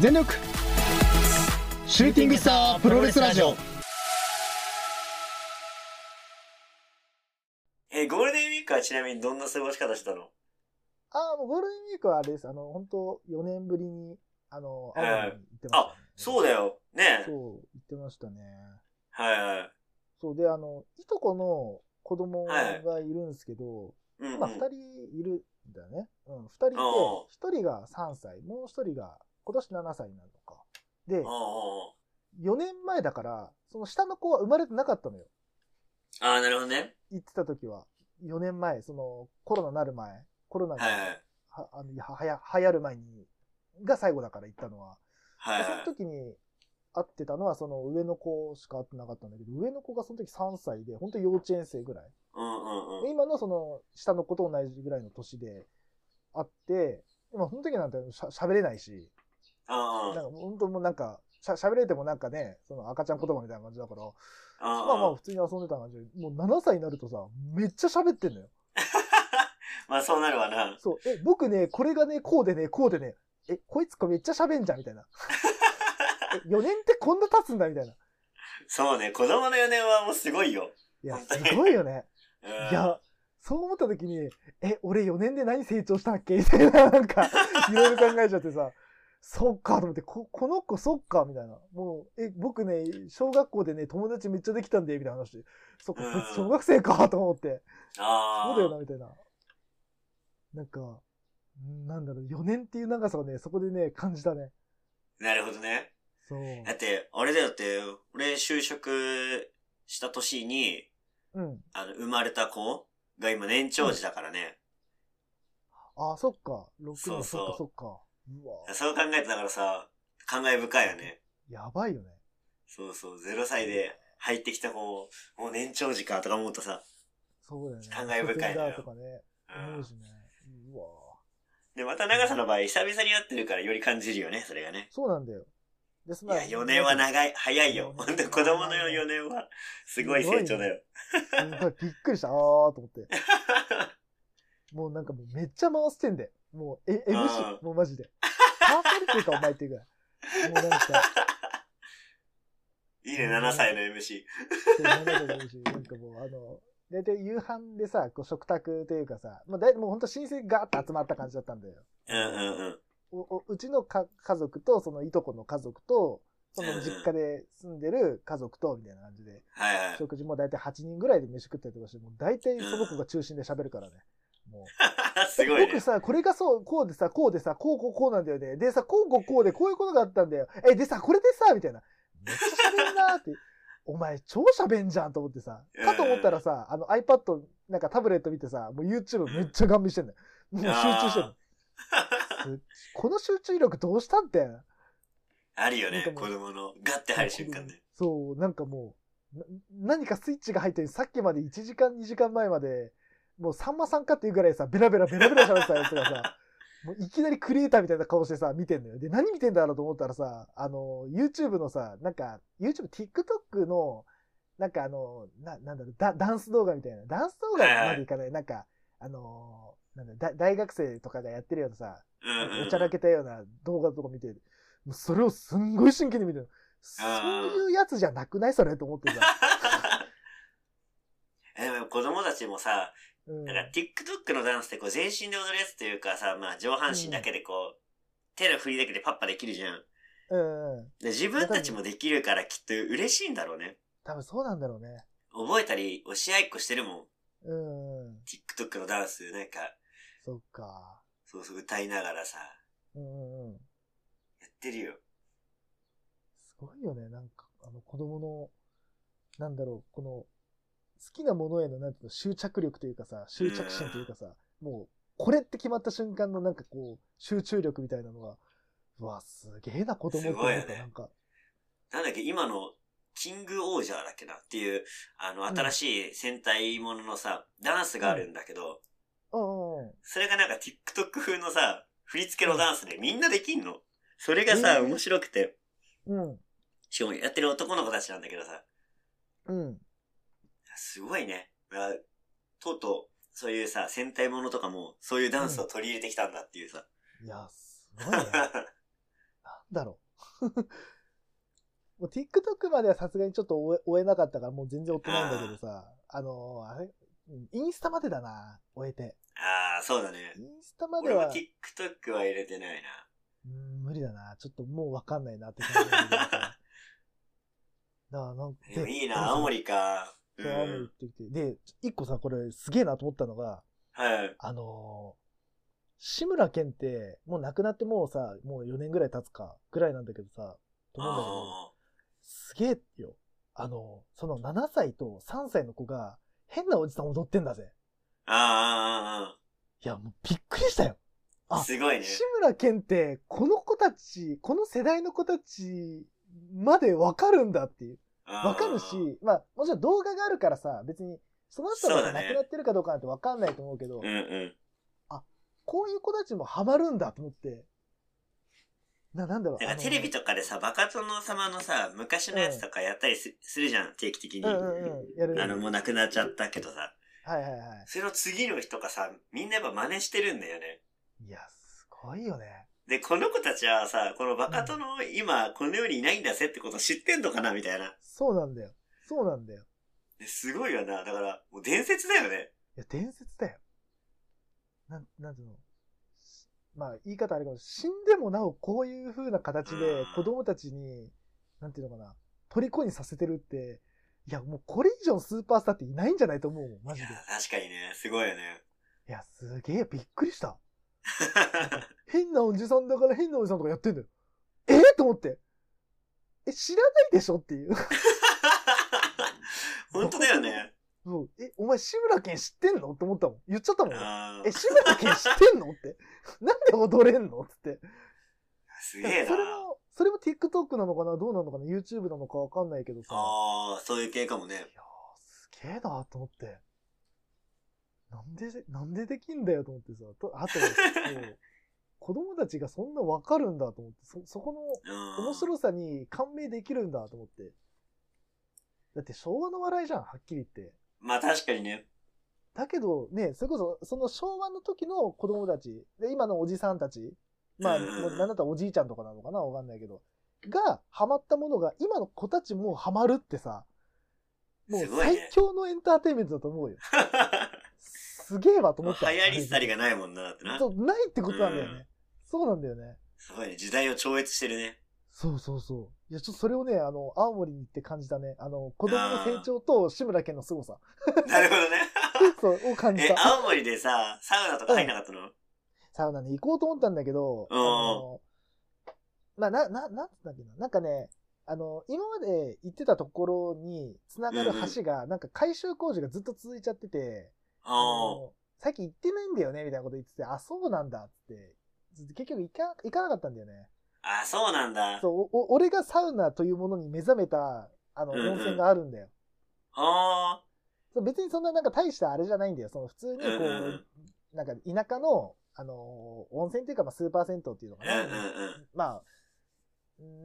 全力シューティングスタープロレスラジオえーゴールデンウィークはちなみにどんな過ごし方したの？ああ、もうゴールデンウィークはあれです。あの、本当4年ぶりに、あの、青森に行ってました、ねあ、そうだよ。ねそう、行ってましたね。はいはい。そう、で、あの、いとこの子供がいるんですけど、うん、うん。今二人いるんだよね。うん、二人いておう、一人が3歳、もう一人が今年7歳になるのか。でおう、おう4年前だから、その下の子は生まれてなかったのよ。ああ、なるほどね。行ってた時は。4年前、その、コロナなる前、コロナがはいはあのははや流行る前に、が最後だから行ったのは。はいそのはい。時に会ってたのは、その上の子しか会ってなかったんだけど、上の子がその時3歳で、本当幼稚園生ぐらい。うんうんうん。で今のその下の子と同じぐらいの年で会って、まあその時なんてしゃ喋れないし、あなんか本当もうなんか、しゃ喋れてもなんかね、その赤ちゃん言葉みたいな感じだから、あ。まあまあ普通に遊んでた感じで、もう7歳になるとさ、めっちゃ喋ってんのよ。まあそうなるわな。そう、え、僕ね、これがね、こうでね、こうでね、え、こいつめっちゃ喋んじゃん、みたいな。え、4年ってこんな経つんだ、みたいな。そうね、子供の4年はもうすごいよ。いや、すごいよね。うん、いや、そう思った時に、え、俺4年で何成長したっけ？みたいな、なんか、いろいろ考えちゃってさ、そっかと思って、こ、この子そっかみたいな。もう、え、僕ね、小学校でね、友達めっちゃできたんで、みたいな話で。そっか、小学生かと思って。ああ。そうだよな、みたいな。なんか、んなんだろう、4年っていう長さをね、そこでね、感じたね。なるほどね。そう。だって、あれだよって、俺就職した年に、うん。あの、生まれた子が今年長児だからね。あ、そっか。6年、そうそうそっか、そっか。そう考えてたからさ、感慨深いよね。やばいよね。そうそう、0歳で入ってきた子も、もう年長児かとか思うとさ、そうだよね。感慨深いのよだとかね。ううしね。うわで、また長さの場合、久々に会ってるからより感じるよね、それがね。そうなんだよ。ですいや、4年は長い、早いよ。うんほんと子供の4年は、すごい成長だよ。すごいびっくりした。あーと思って。もうなんかもうめっちゃ回してんで。もう、え、うん MC、もうマジで。パーソナリティかお前っていうぐらい。もうなんか、いいね、7歳の MC。そうなんかもいいしなんかもうあの、大体夕飯でさ、こう食卓というかさ、まあ、だいもうほんと親戚ガーッと集まった感じだったんだよ。うんうんうん。おおうちのか家族と、そのいとこの家族と、その実家で住んでる家族と、みたいな感じで、はいはい。食事も大体8人ぐらいで飯食ったりとかして、もう大体その子が中心で喋るからね。もう。すごいね。僕さ、これがそう、こうでさ、こうでさ、こうこうこうなんだよね。でさ、こうこうこうでこういうことがあったんだよ。え、でさ、これでさ、みたいな。めっちゃ喋るなーって。お前超喋んじゃんと思ってさ。かと思ったらさ、あの iPad、なんかタブレット見てさ、もう YouTube めっちゃガン見してんだよ。もう集中してんの。すこの集中力どうしたんって。あるよね子供のガッて入る瞬間ね。そう、なんかもう、な何かスイッチが入ってるさっきまで1時間2時間前まで、もうさんまさんかっていうぐらいさ、ベラベラベラベラ喋ってたやつがさ、もういきなりクリエイターみたいな顔してさ、見てんのよ。で、何見てんだろうと思ったらさ、あの、YouTube のさ、なんか、YouTube、TikTok の、なんかあの、な、なんだろう、ダダンス動画みたいな。ダンス動画までいかない。なんか、あの、なんだだ大学生とかがやってるようなさ。おちゃらけたような動画とか見てる。もうそれをすんごい真剣に見てる。そういうやつじゃなくない？それと思ってさ。えでも子供たちもさ、うんなんか TikTok のダンスってこう全身で踊るやつというかさ、まあ上半身だけでこう、手の振りだけでパッパできるじゃん。うんうん。で自分たちもできるからきっと嬉しいんだろうね。多分そうなんだろうね。覚えたり、教え合いっこしてるもん。うんうん。TikTok のダンス、なんか、そっか。そうそう歌いながらさ、うんうんうん。やってるよ。すごいよね。なんか、あの子供の、なんだろう、この、好きなものへの、なんていうの、執着力というかさ、執着心というかさ、もう、これって決まった瞬間のなんかこう、集中力みたいなのが、うわ、すげえな子供って思った、すごいよねなんか。なんだっけ、今の、キングオージャーだっけなっていう、あの、新しい戦隊もののさ、ダンスがあるんだけど、うんうんうん。それがなんか TikTok 風のさ、振り付けのダンスでみんなできんの？それがさ、えー面白くて。うん。しかもやってる男の子たちなんだけどさ、うん。すごいね。あとうとう、そういうさ、戦隊ものとかも、そういうダンスを取り入れてきたんだっていうさ。いや、すごいね。なんだろう。もう TikTok まではさすがにちょっと追え追えなかったからもう全然追ってないんだけどさ、あのーあれ、うんインスタまでだな、終えて。ああ、そうだねイ。ンスタまで俺もは、TikTok は入れてないな。うん、無理だな。ちょっともうわかんないなって感じだ からなんか、でもいいな、青森か。っん。てきて。で、一個さ、これすげえなと思ったのが、はい。あのー志村けんって、もう亡くなってもうさ、もう4年ぐらい経つか、ぐらいなんだけどさ、と思うんだけど、あすげえよ。あの、その7歳と3歳の子が、変なおじさん踊ってんだぜ。あ、ああ、いや、もうびっくりしたよ。あすごいね。志村けんって、この子たち、この世代の子たちまでわかるんだっていう。わわかるし、まあ、もちろん動画があるからさ、別に、その人が亡くなってるかどうかなんてわかんないと思うけど、うんうん。こういう子たちもハマるんだと思って。な、なんだろう。なんかテレビとかでさ、バカ殿様のさ、昔のやつとかやったりすするじゃん、定期的に。あの、もう亡くなっちゃったけどさ。はいはいはそれの次の日とかさ、みんなやっぱ真似してるんだよね。い。いや、すごいよね。で、この子たちはさ、このバカ殿今、この世にいないんだぜってこと知ってんのかなみたいな。そうなんだよ。そうなんだよ。ですごいよな。だから、もう伝説だよね。いや、伝説だよ。なん、なんていうの？まあ、言い方あれかも。死んでもなおこういう風な形で子供たちに、なんていうのかな、虜にさせてるって、いや、もうこれ以上のスーパースターっていないんじゃないと思うもん、マジで。確かにね、すごいよね。いや、すげえ、びっくりした。変なおじさんだから変なおじさんとかやってんだよ。え？ー、と思って。え、知らないでしょっていう。本当だよね。そうえ、お前志村けん知ってんの？って思ったもん。言っちゃったもん。え、志村けん知ってんの？って。なんで踊れんの？つって。すげえなそ。れも、それも TikTok なのかな？どうなのかな ?YouTube なのかわかんないけどさ。ああ、そういう系かもね。いやー、すげえなと思って。なんで、なんでできんだよと思ってさ。とあと、子供たちがそんなわかるんだと思って、そ、そこのうん。面白さに感銘できるんだと思って。だって昭和の笑いじゃん、はっきり言って。まあ確かにね。だけどね、それこそ、その昭和の時の子供たち、で、今のおじさんたち、まあ、なんだったらおじいちゃんとかなのかなわかんないけど、が、ハマったものが、今の子たちもハマるってさ、もう最強のエンターテインメントだと思うよ。すげえわと思った。流行り廃りがないもんな、だってな。そう、ないってことなんだよね。うんそうなんだよね。すごいね。時代を超越してるね。そうそうそう。いや、ちょっとそれをね、あの、青森に行って感じたね。あの、子供の成長と志村けんの凄さ。なるほどね。そう、を感じえ、た。青森でさ、サウナとか入んなかったの？サウナに行こうと思ったんだけど、あうんの、まあ、な、な、なんつったっけな。なんかね、あの、今まで行ってたところに繋がる橋が、なんか改修工事がずっと続いちゃってて、最近行ってないんだよね、みたいなこと言ってて、あ、そうなんだ、つって。結局行か、行かなかったんだよね。あ。あ、そうなんだ。そう、お俺がサウナというものに目覚めた、あの、うんうん温泉があるんだよ。あそう別にそんななんか大したあれじゃないんだよ。その普通にこうんうんうんう、なんか田舎の、あのー温泉っていうかまあスーパー銭湯っていうのかあ。うんな。うんうん。まあ、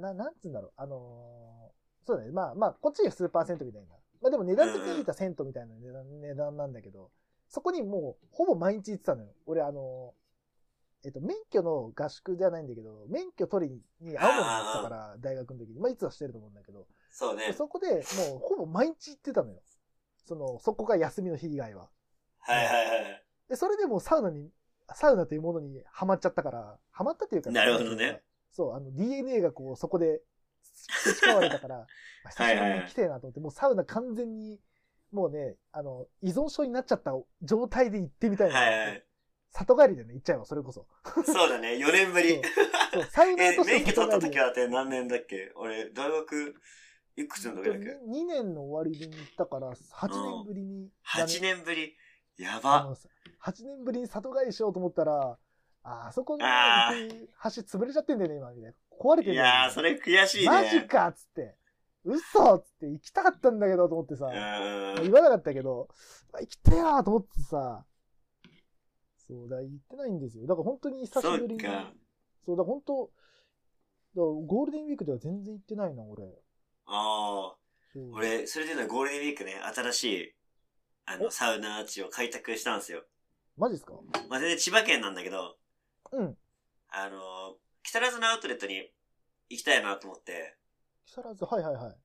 な、なんつうんだろう。あのーそうだね。まあまあ、こっちがスーパー銭湯みたいな。まあでも値段的に言ったら銭湯みたいな値段値段なんだけど、そこにもうほぼ毎日行ってたのよ。俺あのーえっと、免許の合宿じゃないんだけど、免許取りに青森に行ってたから、大学の時に。まあいつはしてると思うんだけど、そうね。そこでもうほぼ毎日行ってたのよ。その、そこが休みの日以外は。はいはいはい。で、それでもうサウナに、サウナというものにハマっちゃったから、ハマったっていうか、なるほどね。そう、あの、DNA がこう、そこで培われたから、まあ久しぶりに来てえなと思って、もうサウナ完全に、もうね、あの、依存症になっちゃった状態で行ってみたいな。はいはい。里帰りでね、行っちゃえば、それこそ。そうだね。4年ぶり。そう、サウナえーと、して免許取った時はって何年だっけ？俺、大学、いくつの時だっけ？2, 年の終わりに行ったから、8年ぶりに、?8 年ぶり。やあば。の8年ぶりに里帰りしようと思ったら、ああそこの橋潰れちゃってんだよね、今みたいな。壊れてんだよ、いやー、それ悔しいね。マジかっつって。嘘っつって行きたかったんだけどと思ってさ、う言ん。わなかったけど、あ行きたいなと思ってさ、そうだ、行ってないんですよ。だから本当に久しそぶりに。うか。そうだ、本当だゴールデンウィークでは全然行ってないな、俺。ああ。そう俺、それでいうのはゴールデンウィークね、新しい、あの、おサウナ地を開拓したんですよ。マジっすか？まあ、全然千葉県なんだけど、うん。あの、木更津のアウトレットに、行きたいなと思って、木更津、はいはいはい。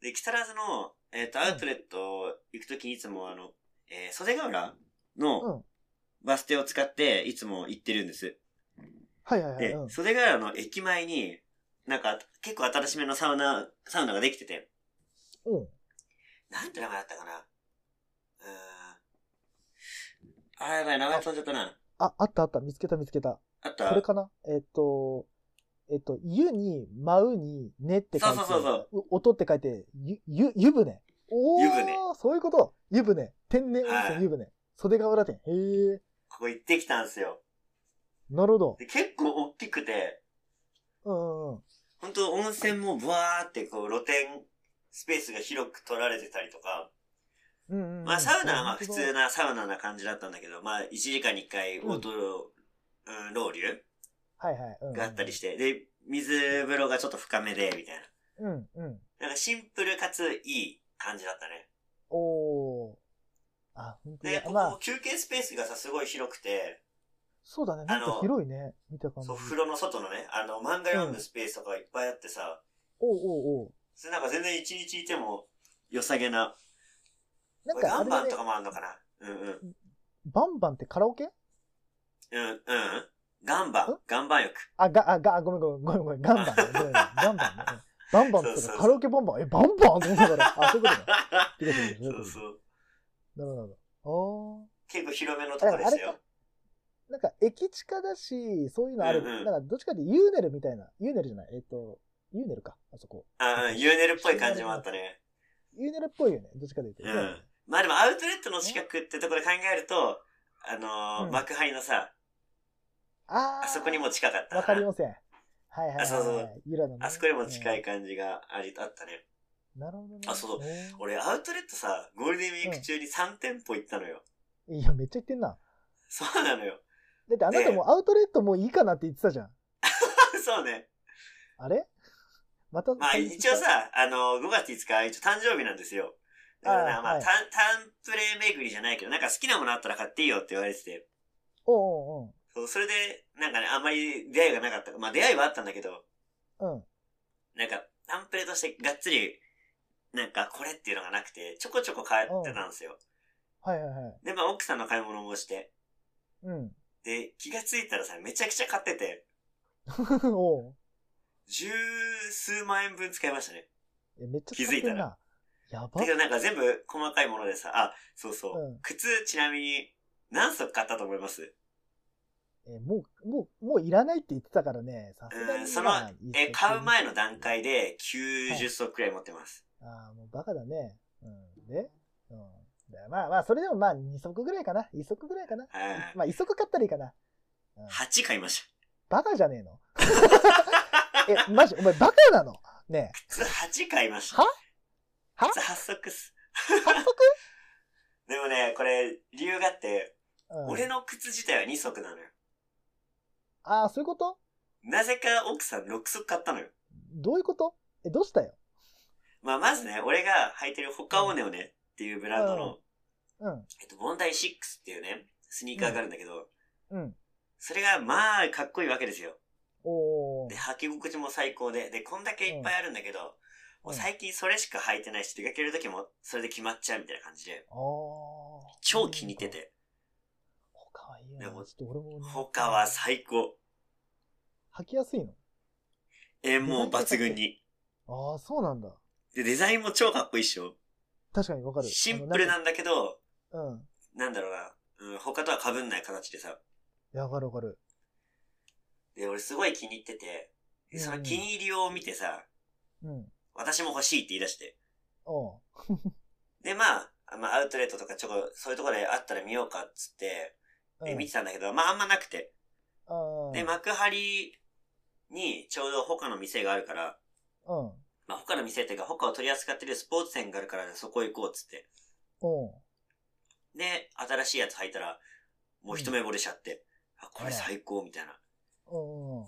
で、木更津の、えっ、と、アウトレット行くときにいつもあの、えー袖ヶ浦うのん。バス停を使っていつも行ってるんです。はいはいはい。でう、ん。袖ヶ浦の駅前に、なんか結構新しめのサウナ、サウナができてて、うん。なんて名前だったかなうーん。あー、やばい、名前飛んじゃったな。あ、あったあった。見つけた見つけた。あった？これかな？えっと、えっと、湯に、舞うに、ねって書いて、そうそうそうう音って書いて、ゆ、ゆ、湯船。おー湯船そういうこと。湯船。天然温はい泉湯船。袖ヶ浦店。へえ。ここ行ってきたんですよ。なるほど。で、結構大きくて、うんうんうん。本当温泉もブワーってこう露天スペースが広く取られてたりとか、うんうんうん。まあサウナはまあ普通なサウナな感じだったんだけど、まあ1時間に1回オートロ、うん、ロウリュはいはい。うんうんがあったりして、で、水風呂がちょっと深めで、みたいうんうん。な。なんかシンプルかついい感じだったね。おー。あ、本当で、だ。こまあこ、休憩スペースがさ、すごい広くて、そうだね。なんかあの広いね。見た感じ。そう、風呂の外のね、あの、漫画読むスペースとかいっぱいあってさ、おうおうおう。それなんか全然一日いても良さげな、なんかあれだねガンバンとかもあんのかな？うんうん。バンバンってカラオケ？うん、うん。ガンバンん、ガンバン浴。あ、が、あ、が、ごめんごめんごめんごめん。ガンバンね。ごめんごめんガンバンね。うんバンバンってカラオケバンバン？え、バンバン？って思ったから。あ、そういうこと そうそう。なるほどなるほど。結構広めのとこでしたよ。あーなんか駅近だし、そういうのある。うんうんなんかどっちかっていうとユーネルみたいな。ユーネルじゃない？えっと、ユーネルか。あそこ。あうん、ユーネルっぽい感じもあったね。ユーネルっぽいよね。どっちかで言うと。うん。まあでもアウトレットの近くってところで考えると、あのーうん幕張のさ、あーあそこにも近かったな。わかりません。はいはいはいはい。あそうそうね。あそこにも近うい感じがあり、あったね。ん。なるほどね。あそうそう俺アウトレットさ、ゴールデンウィーク中に3店舗行ったのよ。いや、めっちゃ言ってんな。そうなのよ。だってあなたもうアウトレットもういいかなって言ってたじゃん。そうね。あれ？また。まあ一応。さ、あの、5月5日、一応誕生日なんですよ。だからな、まあ、あはいタン、タンプレ巡りじゃないけど、なんか好きなものあったら買っていいよって言われてて。おうおうそう、それで、なんかね、あんまり出会いがなかった。まあ出会いはあったんだけど、おう。うん。なんか、タンプレとしてがっつり、なんかこれっていうのがなくて、ちょこちょこ買ってたんですよ。はいはいはい。で、まあ奥さんの買い物もして、うん。で、気がついたらさ、めちゃくちゃ買ってて、おう。十数万円分使いましたね。え、めっちゃ気づいたら。やばだけ。どなんか全部細かいものでさ、あ、そうそう。うん靴ちなみに何足買ったと思いますえ、もう、もう、もういらないって言ってたからね。さすがに。うん、そのまあ、え、買う前のい段階で90足くらい持ってます。ああ、もうバカだね。うん。で？うん。だまあまあ、それでもまあ、2足ぐらいかな。1足ぐらいかな。はいまあ、1足買ったらいいかな。うん、8買いましバカじゃねえの？え、マジ？お前バカなの？ねた。靴8買いました。は？は？靴8足っす。え。8足？でもね、これ、理由があって、うん、俺の靴自体は2足なのよ。ああ、そういうこと？なぜか奥さん6足買ったのよ。どういうこと？え、どうしたよ？まあ、まずね、俺が履いてるホカオネオネっていうブランドの、うん。えっと、ボンダイ6っていうね、スニーカーがあるんだけど、うん。それがまあ、かっこいいわけですよ。おーで、。履き心地も最高で、で、こんだけいっぱいあるんだけど、もう最近それしか履いてないし、出かける時もそれで決まっちゃうみたいな感じで。超気に入って。て。でもちょっと俺もね。他は最高。履きやすいの？えーもう抜群に。ああ、そうなんだ。で、デザインも超かっこいいっしょ。確かにわかる。シンプルあなんだけど、のなんかなんだろうな、うん、他とは被んない形でさ。うん。いや、わかるわかる。で、俺すごい気に入ってて、でその気に入りを見てさ、うん。私も欲しいって言い出して。おう。で、まあ、まあ、アウトレットとかちょこ、そういうところであったら見ようかっつって、でうん見てたんだけど、まああんまなくて。で、幕張にちょうど他の店があるから、うん。まあ他の店っていうか他を取り扱ってるスポーツ店があるからそこ行こうっつって。おう。で、新しいやつ履いたら、もう一目惚れしちゃって、あ、これ最高みたいな。うんうん。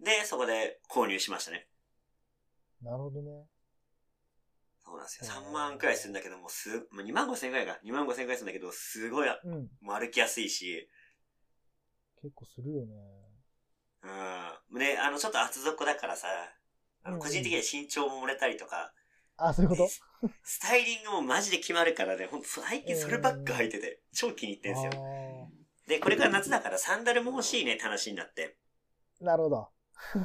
で、そこで購入しましたね。なるほどね。そうなんですよ。へー3万くらいするんだけども、す、まあ、2万5千円くらいか。2万5千円くらいするんだけど、すごい、うん。もう歩きやすいし、結構するよね。うん。で、あの、ちょっと厚底だからさ、あのうん個人的には身長も漏れたりとか、あ、そういうこと？スタイリングもマジで決まるからね、ほんと最近そればっか履いてて、超気に入ってんすよ。で、これから夏だからサンダルも欲しいねって話になって。なるほど。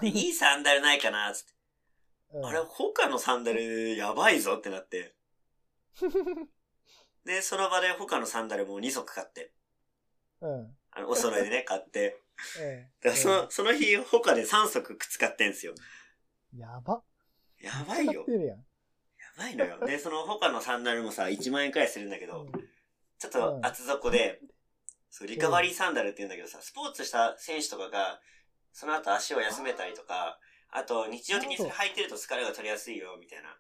で、いいサンダルないかなつって。うんあれ、他のサンダルやばいぞってなって。で、その場で他のサンダルも2足買って。うん。あの、お揃いでね、買って。え だからその、その日、他で3足靴買ってんすよ。えやば。やばいよやん。やばいのよ。で、その他のサンダルもさ、1万円くらいするんだけど、ちょっと厚底で、そう、リカバリーサンダルって言うんだけどさ、スポーツした選手とかが、その後足を休めたりとか、あと、日常的にそれ履いてると疲れが取りやすいよ、みたいな。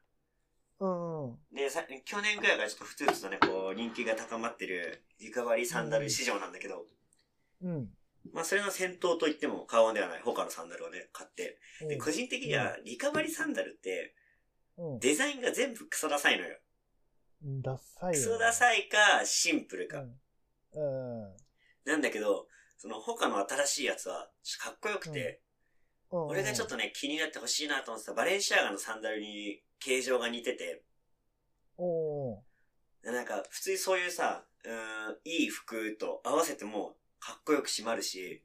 うんうん。で、さ、去年くらいからちょっとふつふつとね、こう、人気が高まってる、リカバリーサンダル市場なんだけど、うん。まあ、それの先頭と言っても過言ではない他のサンダルをね、買って。で、うん個人的には、リカバリーサンダルって、うん。デザインが全部クソダサいのよ。ダサいよ。クソダサいか、シンプルか。うん。うん。なんだけど、その他の新しいやつは、かっこよくて、うん俺がちょっとね、気になってほしいなと思ってたバレンシアガのサンダルに形状が似てて、おなんか、普通にそういうさ、うーん、いい服と合わせても、かっこよく締まるし、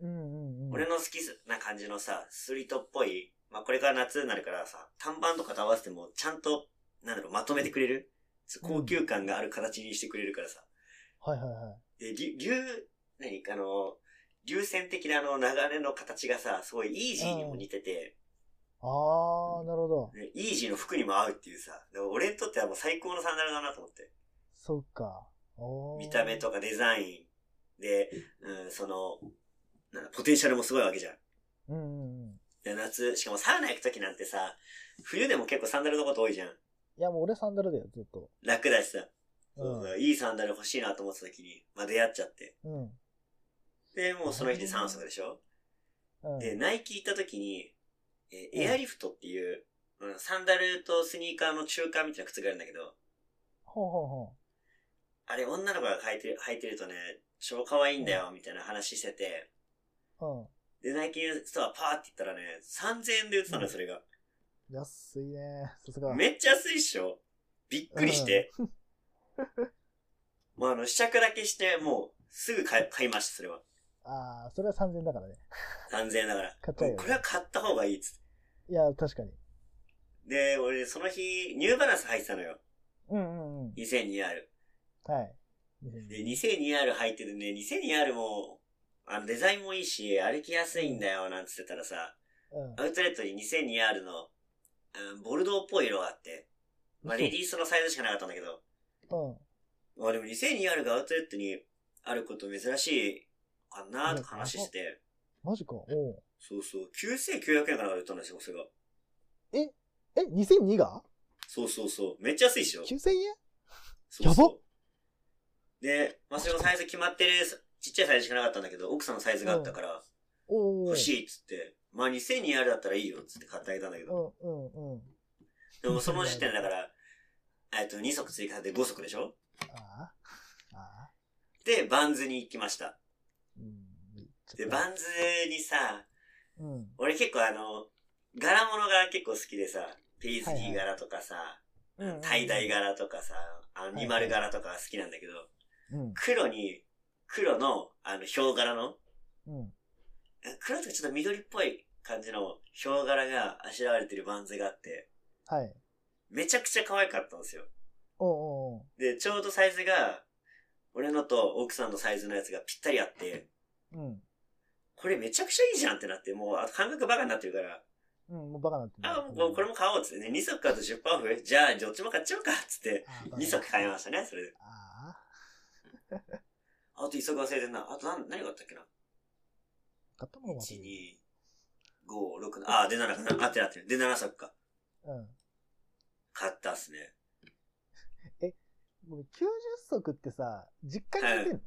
うんうんうん。俺の好きな感じのさ、スリートっぽい、まあこれから夏になるからさ、短パンとかと合わせても、ちゃんと、なんだろう、まとめてくれる？高級感がある形にしてくれるからさ。はいはいはい。で、竜、竜、何？あの、流線的なあの流れの形がさ、すごいイージーにも似てて、あー、なるほど。ねイージーの服にも合うっていうさ、俺にとってはもう最高のサンダルだなと思って。そうか。見た目とかデザインで、うん、その、ポテンシャルもすごいわけじゃん。うんうんうん。で夏、しかもサウナ行くときなんてさ、冬でも結構サンダルのこと多いじゃん。いやもう俺サンダルだよ、ずっと。楽だしさ。うんいいサンダル欲しいなと思ってたときに、まあ出会っちゃって。うん。で、もうその日で3足でしょ？うん。で、ナイキ行った時に、えーうんエアリフトっていう、うん、サンダルとスニーカーの中間みたいな靴があるんだけど、ほうほうほあれ女の子が履いてる、履いてるとね、超可愛いんだよ、みたいな話してて、う。うん。で、ナイキのストアパーって言ったらね、3000円で売ってたのよ、それが。安いね。さすが。めっちゃ安いっしょ？びっくりして。もうあの、試着だけして、もう、すぐ買い買いました、それは。ああ、それは3000だからね。3000円だから。買っちゃうよねこれは買った方がいいっつって。いや、確かに。で、俺、その日、ニューバランス履いてたのよ。うんうんうん。2002R。はい。で、2002R 履いててね、2002R も、あの、デザインもいいし、歩きやすいんだよ、なんつってたらさ、うん。アウトレットに 2002R の、うん、ボルドーっぽい色があって、まあ、レディースのサイズしかなかったんだけど、うん。まあでも 2002R がアウトレットにあること珍しいかなとか話してて、マジか。おうそうそう、9900円かなんかで売ったんですよ、それが。え、2002が？そうそうそう、めっちゃ安いでしょ ?9000 円？そうそうやばで、まあそれのサイズ決まってる、ちっちゃいサイズしかなかったんだけど、奥さんのサイズがあったから。欲しいっつって、まあ 2002R だったらいいよっつって買ってあげたんだけど、うんうんうん。でもその時点だから、えっと、2足追加で5足でしょ？ああ。ああ。で、バンズに行きました。バンズにさ、うん。俺結構あの、柄物が結構好きでさ、ペイズリー柄とかさ、タイダイ柄とかさ、アニマル柄とかが好きなんだけど、うん。黒に、黒の、あの、ヒョウ柄の、うん。黒とかちょっと緑っぽい感じのヒョウ柄があしらわれてるバンズがあって、はい。めちゃくちゃ可愛かったんですよ。おうおうで、ちょうどサイズが、俺のと奥さんのサイズのやつがぴったりあって、うん。これめちゃくちゃいいじゃんってなって、もうあ感覚バカになってるから、うん、もうバカなってるあ、もうこれも買おうっつってね、2足買うと10%オフじゃあどっちも買っちゃおうかっつって、あー2足買いましたね、それで。ああ。あと1足忘れてんな。あと何、何があったっけな？買ったものも ?1、2、5、6、あ、で7かな。あってるあってる。で7足か。うん。買ったっすね。ごめん90足ってさ、実家に置いてんの、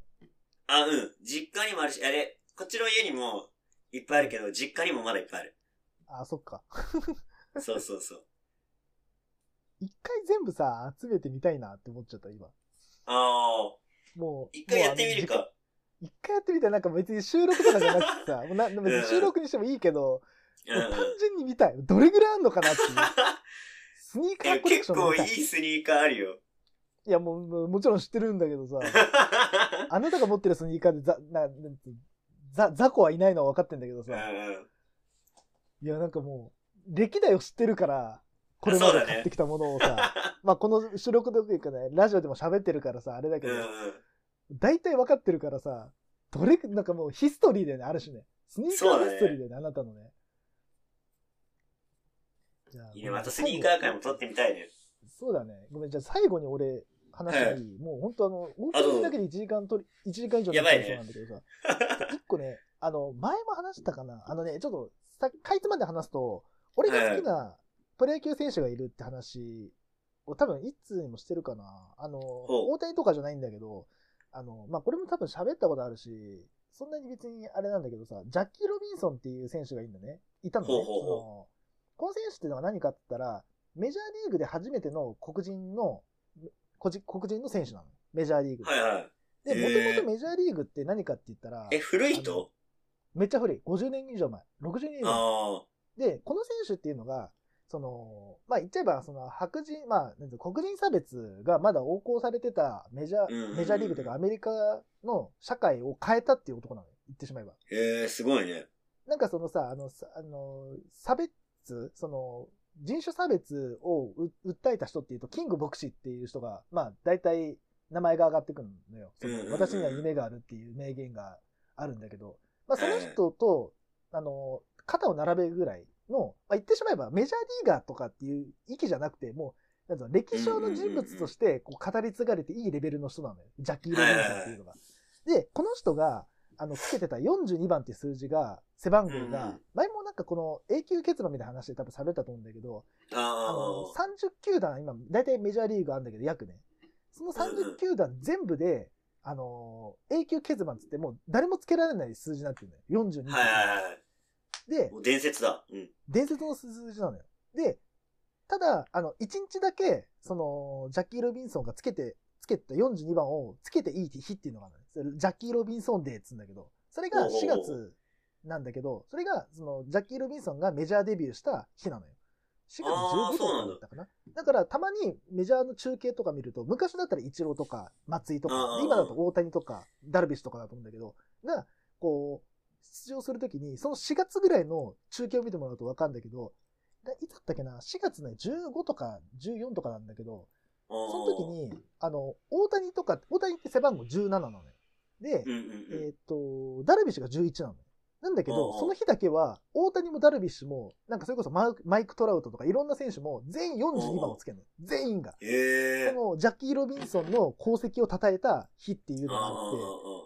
あ、うん。実家にもあるし、あれ、こっちの家にもいっぱいあるけど、実家にもまだいっぱいある。あ、そっか。そうそうそう。一回全部さ、集めてみたいなって思っちゃった、今。ああ、もう。一回やってみる。か。一回やってみたらなんか別に収録とかじゃなくてさ、もうな別に収録にしてもいいけど、うんうん単純に見たい。どれぐらいあんのかなっていう。スニーカえーコレクシ結構いョン見たい。いスニーカーあるよ。いや、もう、もちろん知ってるんだけどさ、あなたが持ってるスニーカーでザ、な、なんてザ、ザコはいないのは分かってんだけどうんさ、うんいや、なんかもう、歴代を知ってるから、これまで買ってきたものをさ、まあこの収録というかね、ラジオでも喋ってるからさ、あれだけど、大体分かってるからさ、どれ、なんかもうヒストリーだよね、ある種ね。スニーカーヒストリーだよね、あなたのね。じゃあいいね、またスニーカー界も撮ってみたいね。そうだね。ごめん、じゃあ最後に俺、話もう本当あの、オープニングだけで1時間とり、1時間以上やばそうなんだけどさ、一個ね、あの、前も話したかな。あのね、ちょっと、さかいつまで話すと、俺が好きなプロ野球選手がいるって話を多分いつにもしてるかな。あの、う。大谷とかじゃないんだけど、あの、まあ、これも多分喋ったことあるし、そんなに別にあれなんだけどさ、ジャッキー・ロビンソンっていう選手がいるんだね。いたのね。そのこの選手っていうのは何かって言ったら、メジャーリーグで初めての黒人の、黒人の選手なの。メジャーリーグで。はいはい。で、もともとメジャーリーグって何かって言ったら、え、古い人？めっちゃ古い。50年以上前。60年以上前。あで、この選手っていうのが、その、まあ言っちゃえば、その白人、まあ、黒人差別がまだ横行されてたメジャー、メジャーリーグというかアメリカの社会を変えたっていう男なのよ。言ってしまえば。あ。へえ、すごいね。なんかそのさ、あの、さあの、差別、その、人種差別をう訴えた人っていうと、キング牧師っていう人が、まあ、大体名前が上がってくるのよ。その私には夢があるっていう名言があるんだけど、まあ、その人と、あの、肩を並べるぐらいの、まあ、言ってしまえばメジャーリーガーとかっていう域じゃなくて、もう、なん歴史上の人物としてこう語り継がれていいレベルの人なのよ。ジャッキー・ロビンソンっていうのが。で、この人が、あの、つけてた42番っていう数字が、背番号がん、前かこの永久欠番みたいな話で多分喋ったと思うんだけど、あの、あ30球団、今、大体メジャーリーグあるんだけど、約ね。その30球団全部で、あの、永久欠番っつってもう誰もつけられない数字になってるのよ。42あ。はいはいはい。で伝説だ。うん。伝説の数字なのよ。で、ただ、あの、1日だけ、その、ジャッキー・ロビンソンがつけて、つけた42番をつけていい日っていうのがあるジャッキー・ロビンソンデーっつうんだけど、それが4月なんだけど、それが、その、ジャッキー・ロビンソンがメジャーデビューした日なのよ。4月15あーそうなんだったかな。だから、たまにメジャーの中継とか見ると、昔だったらイチローとか松井とか今だと大谷とか、ダルビッシュとかだと思うんだけど、が、こう、出場するときに、その4月ぐらいの中継を見てもらうとわかるんだけど、だいつだったっけな ?4 月ね、15とか14とかなんだけど、その時、に、あの、大谷とか、大谷って背番号17なのよ。で。えっ、と、ダルビッシュが11なのよ。なんだけうんど、うんその日だけは、大谷もダルビッシュも、なんかそれこそマイクマイク・トラウトとかいろんな選手も全員42番をつけるのよ。全員が。へえ。そのジャッキー・ロビンソンの功績を称えた日っていうのがああ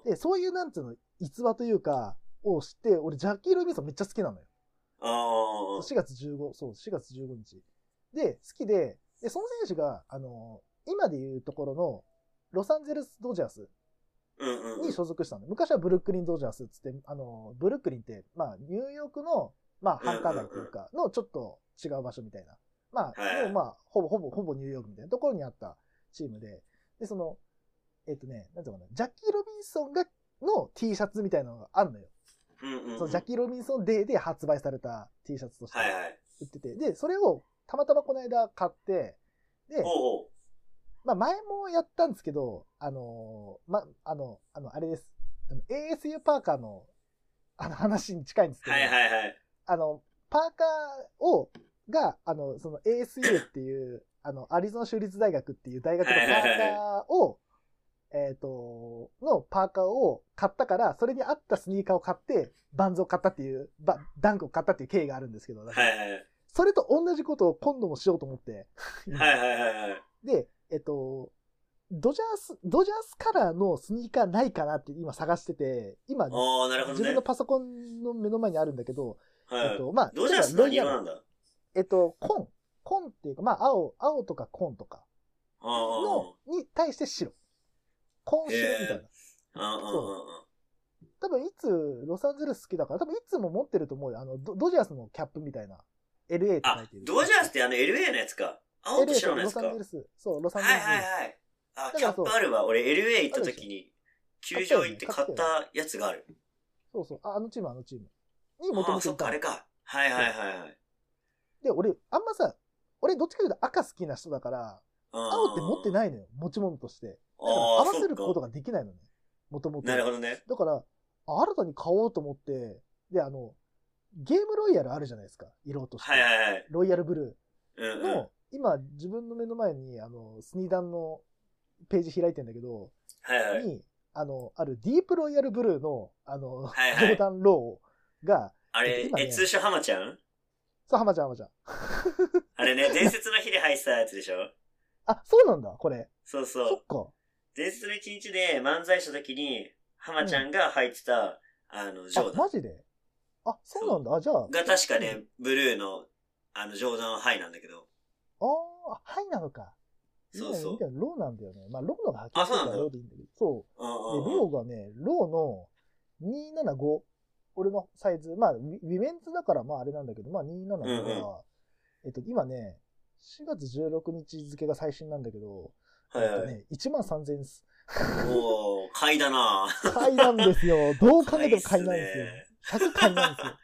って、で、そういうなんつうの、逸話というか、を知って、俺ジャッキー・ロビンソンめっちゃ好きなのよ。ああ。4月15、そう、4月15日。で、好きで、で、その選手が、あの、今でいうところの、ロサンゼルス・ドジャース。に所属したの。昔はブルックリン・ドジャースっつって、あの、ブルックリンって、まあ、ニューヨークの、まあ、繁華街というか、のちょっと違う場所みたいな。まあ、はいもうまあ、ほぼ、ほぼ、ほぼニューヨークみたいなところにあったチームで、で、その、えっ、とね、なんていうのかな、ジャッキー・ロビンソンが、の T シャツみたいなのがあるのよ。そのジャッキー・ロビンソンデーで発売された T シャツとして。売ってて、で、それをたまたまこの間買って、で。まあ前もやったんですけど、あのーま、あの、あの、あれです。あの ASU パーカーの、あの話に近いんですけど、はいはいはい。あの、パーカーを、が、あの、その ASU っていう、あの、アリゾナ州立大学っていう大学のパーカーを、えっ、と、のパーカーを買ったから、それに合ったスニーカーを買って、バンズを買ったっていう、バダンクを買ったっていう経緯があるんですけど、はいはいはい。それと同じことを今度もしようと思って。はいはいはいはい。で、えっと、ドジャース、ドジャースカラーのスニーカーないかなって今探してて、今、ね自分の。パソコンの目の前にあるんだけど、はい。えっと、まあ、どうじゃすロイヤル何色なんだえっと、紺。紺っていうか、まあ、青、青とか紺とかあの、に対して白。紺白みたいな。あ。ああ、ああ、多分いつ、ロサンゼルス好きだから、多分いつも持ってると思うよ。あの、ドドジャースのキャップみたいな。LA って書いてる。、ドジャースってあの LA のやつか。青と白のやつか。はいロサンゼルス。そう、ロサンゼルス。はいはい。あ、キャップあるわ。俺 LA 行った時に、球場行って買ったやつがある。そうそう。あ、あのチーム、あのチーム。にもとああ、そっか、あれか。はいはいはいはい。で、俺、あんまさ、俺どっちかというと赤好きな人だから、青って持ってい。ないのよ。持ち物として。だからあ合あ、わせることが。ができないのね。もともと。なるほどね。だから、あ新たに買おうと思って、で、あの、ゲームロイヤルあるじゃないですか。色として。はいはいはい。ロイヤルブル。ーの、今、自分の目の前に、あの、スニダンのページ開いてんだけど、はいはい。に、あの、あるディープロイヤルブルーの、あの、はいはいジョーダンローが、あれ、今ねえ、通称浜ちゃん？そう、浜ちゃん浜ちゃん。あれね、伝説の日で入ってたやつでしょ？あ、そうなんだ、これ。そうそ。そうっか。伝説の一日で漫才した時に、浜ちゃんが入ってた、あの、ジョあ、ーダンマジで？あ、そうなんだ。あ、じゃあ。が確かね、ブルーの、あの、ジョーダンはハイなんだけど。あーあ、ハイなのか。そうそうローなんだよね。まあ、ローのがはっきりらローでいいんだけど。そう。うんで、ローがね、ローの275、俺のサイズ、まあ、ウィメンズだからまああれなんだけど、まあ275が、うんうんえっと、今ね、4月16日付が最新なんだけど、はいはい。えっとね、1万3000円です。おー、買いだな 買いなんですよ。どう考えても買いなん買ですよいっ。100買いなんですよ。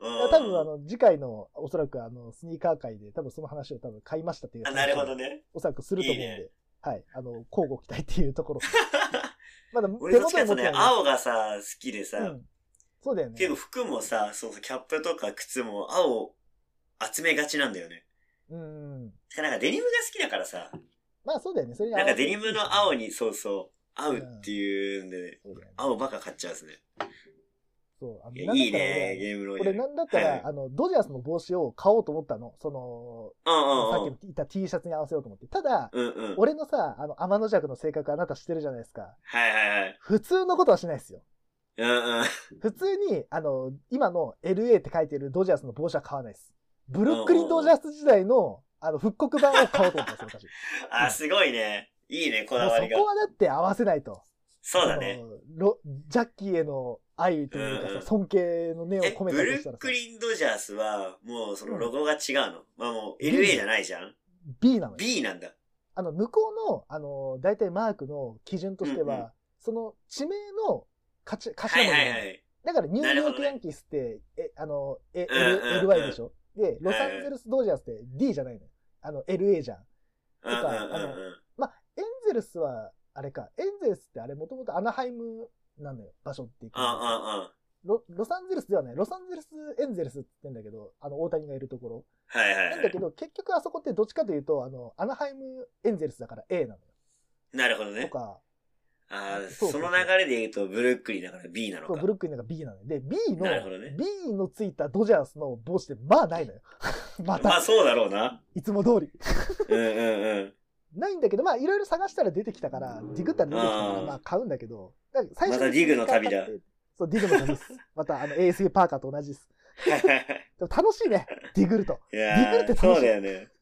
うん多分あの、次回の、おそらくあの、スニーカー界で、多分その話を多分買いましたっていうあ。なるほどね。おそらくすると思うんで。いいねはい。あの、交互期待っていうところ。まだ手元に持ってない青がさ、好きでさ、うん。そうだよね。結構服もさ、そうそう、キャップとか靴も青集めがちなんだよね。うんなんかデニムが好きだからさ、まあそうだよね。それなんかデニムの青に、そうそう、合うっていうんで、そうだよね。青ばっか買っちゃうんですね。そう。あのいいいね、俺ゲームロイヤ俺ル。なんだったら、はいあの、ドジャースの帽子を買おうと思ったの。その、うんうんうんさっき。言った T シャツに合わせようと思って。ただ、うんうん。俺のさ、あの、天の弱の性格あなた知ってるじゃないですか。はいはいはい。普通のことはしないですよ。うんうん。普通に、あの、今の LA って書いてるドジャースの帽子は買わないです。ブルックリンドジャース時代の、あの、復刻版を買おうと思ったんですよ、あ、すごいね。いいね、こ私。だわりがそこ。はだって合わせないと。そうだね。そのロジャッキーへの愛というかさ、うんうん尊敬の念をえ、込めブルックリンドジャースは、もうそのロゴが違うの？まあもううん LA じゃないじゃん？B なのよ。?B なんだ。あの、向こうの、あの、大体マークの基準としては、うんうんその地名の頭文字なのいはいはい。だからニューヨークヤンキースって、え、あの、え、うんうんうん N、NY でしょ？で、ロサンゼルスドジャースって D じゃないのよ。あの、LA じゃん。うんうんうんとかあのまあ、エンゼルスは、あれか、エンゼルスってあれもともとアナハイムなのよ、場所って言ってうん。うんうんうん。ロロサンゼルスではない、ロサンゼルスエンゼルスって言ってんだけど、あの、大谷がいるところ。はいはいはいなんだけ。ど、結局あそこってどっちかというと、あの、アナハイムエンゼルスだから A なのよ。なるほどね。とか、ああ、その流れで言うと、ブルックリンだから B なのそう、かブ。ルックリンが B なのよ。で、B の、なるほどね B のついたドジャースの帽子ってまあないのよ。また、まあそうだろうな。いつも通り。うんうんうん。ないんだけど、まあいろいろ探したら出てきたから、ディグったら出てきたから、うんまあ買うんだけど、だ最初にまたディグの旅だ。そう、ディグの旅です。またあの ASA パーカーと同じです。でも楽しいね、ディグると。いディグルって楽しいそうだよね。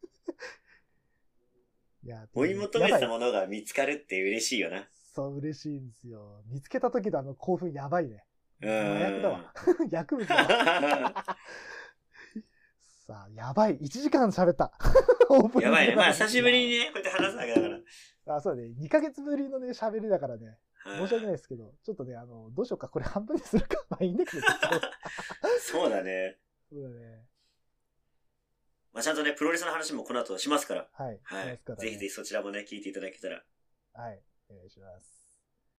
いや、追い求めたものが見つかるって嬉しいよな。そう、嬉しいんですよ。見つけた時のあの興奮やばいね。うん。麻薬だわ。薬物だわ。さあ、やばい。1時間喋った。やばいね。まあ久しぶりにね、こうやって話すだけだから。あ、そうだね。2ヶ月ぶりのね、喋りだからね。はい申し訳ないですけど、ちょっとね、あの、どうしようか。これ半分にするか。まあいいんだけど。そうだね。そうだね。まあちゃんとね、プロレスの話もこの後しますから。はい。はい。ぜひぜひそちらもね、聞いていただけたら。はい。お願いします。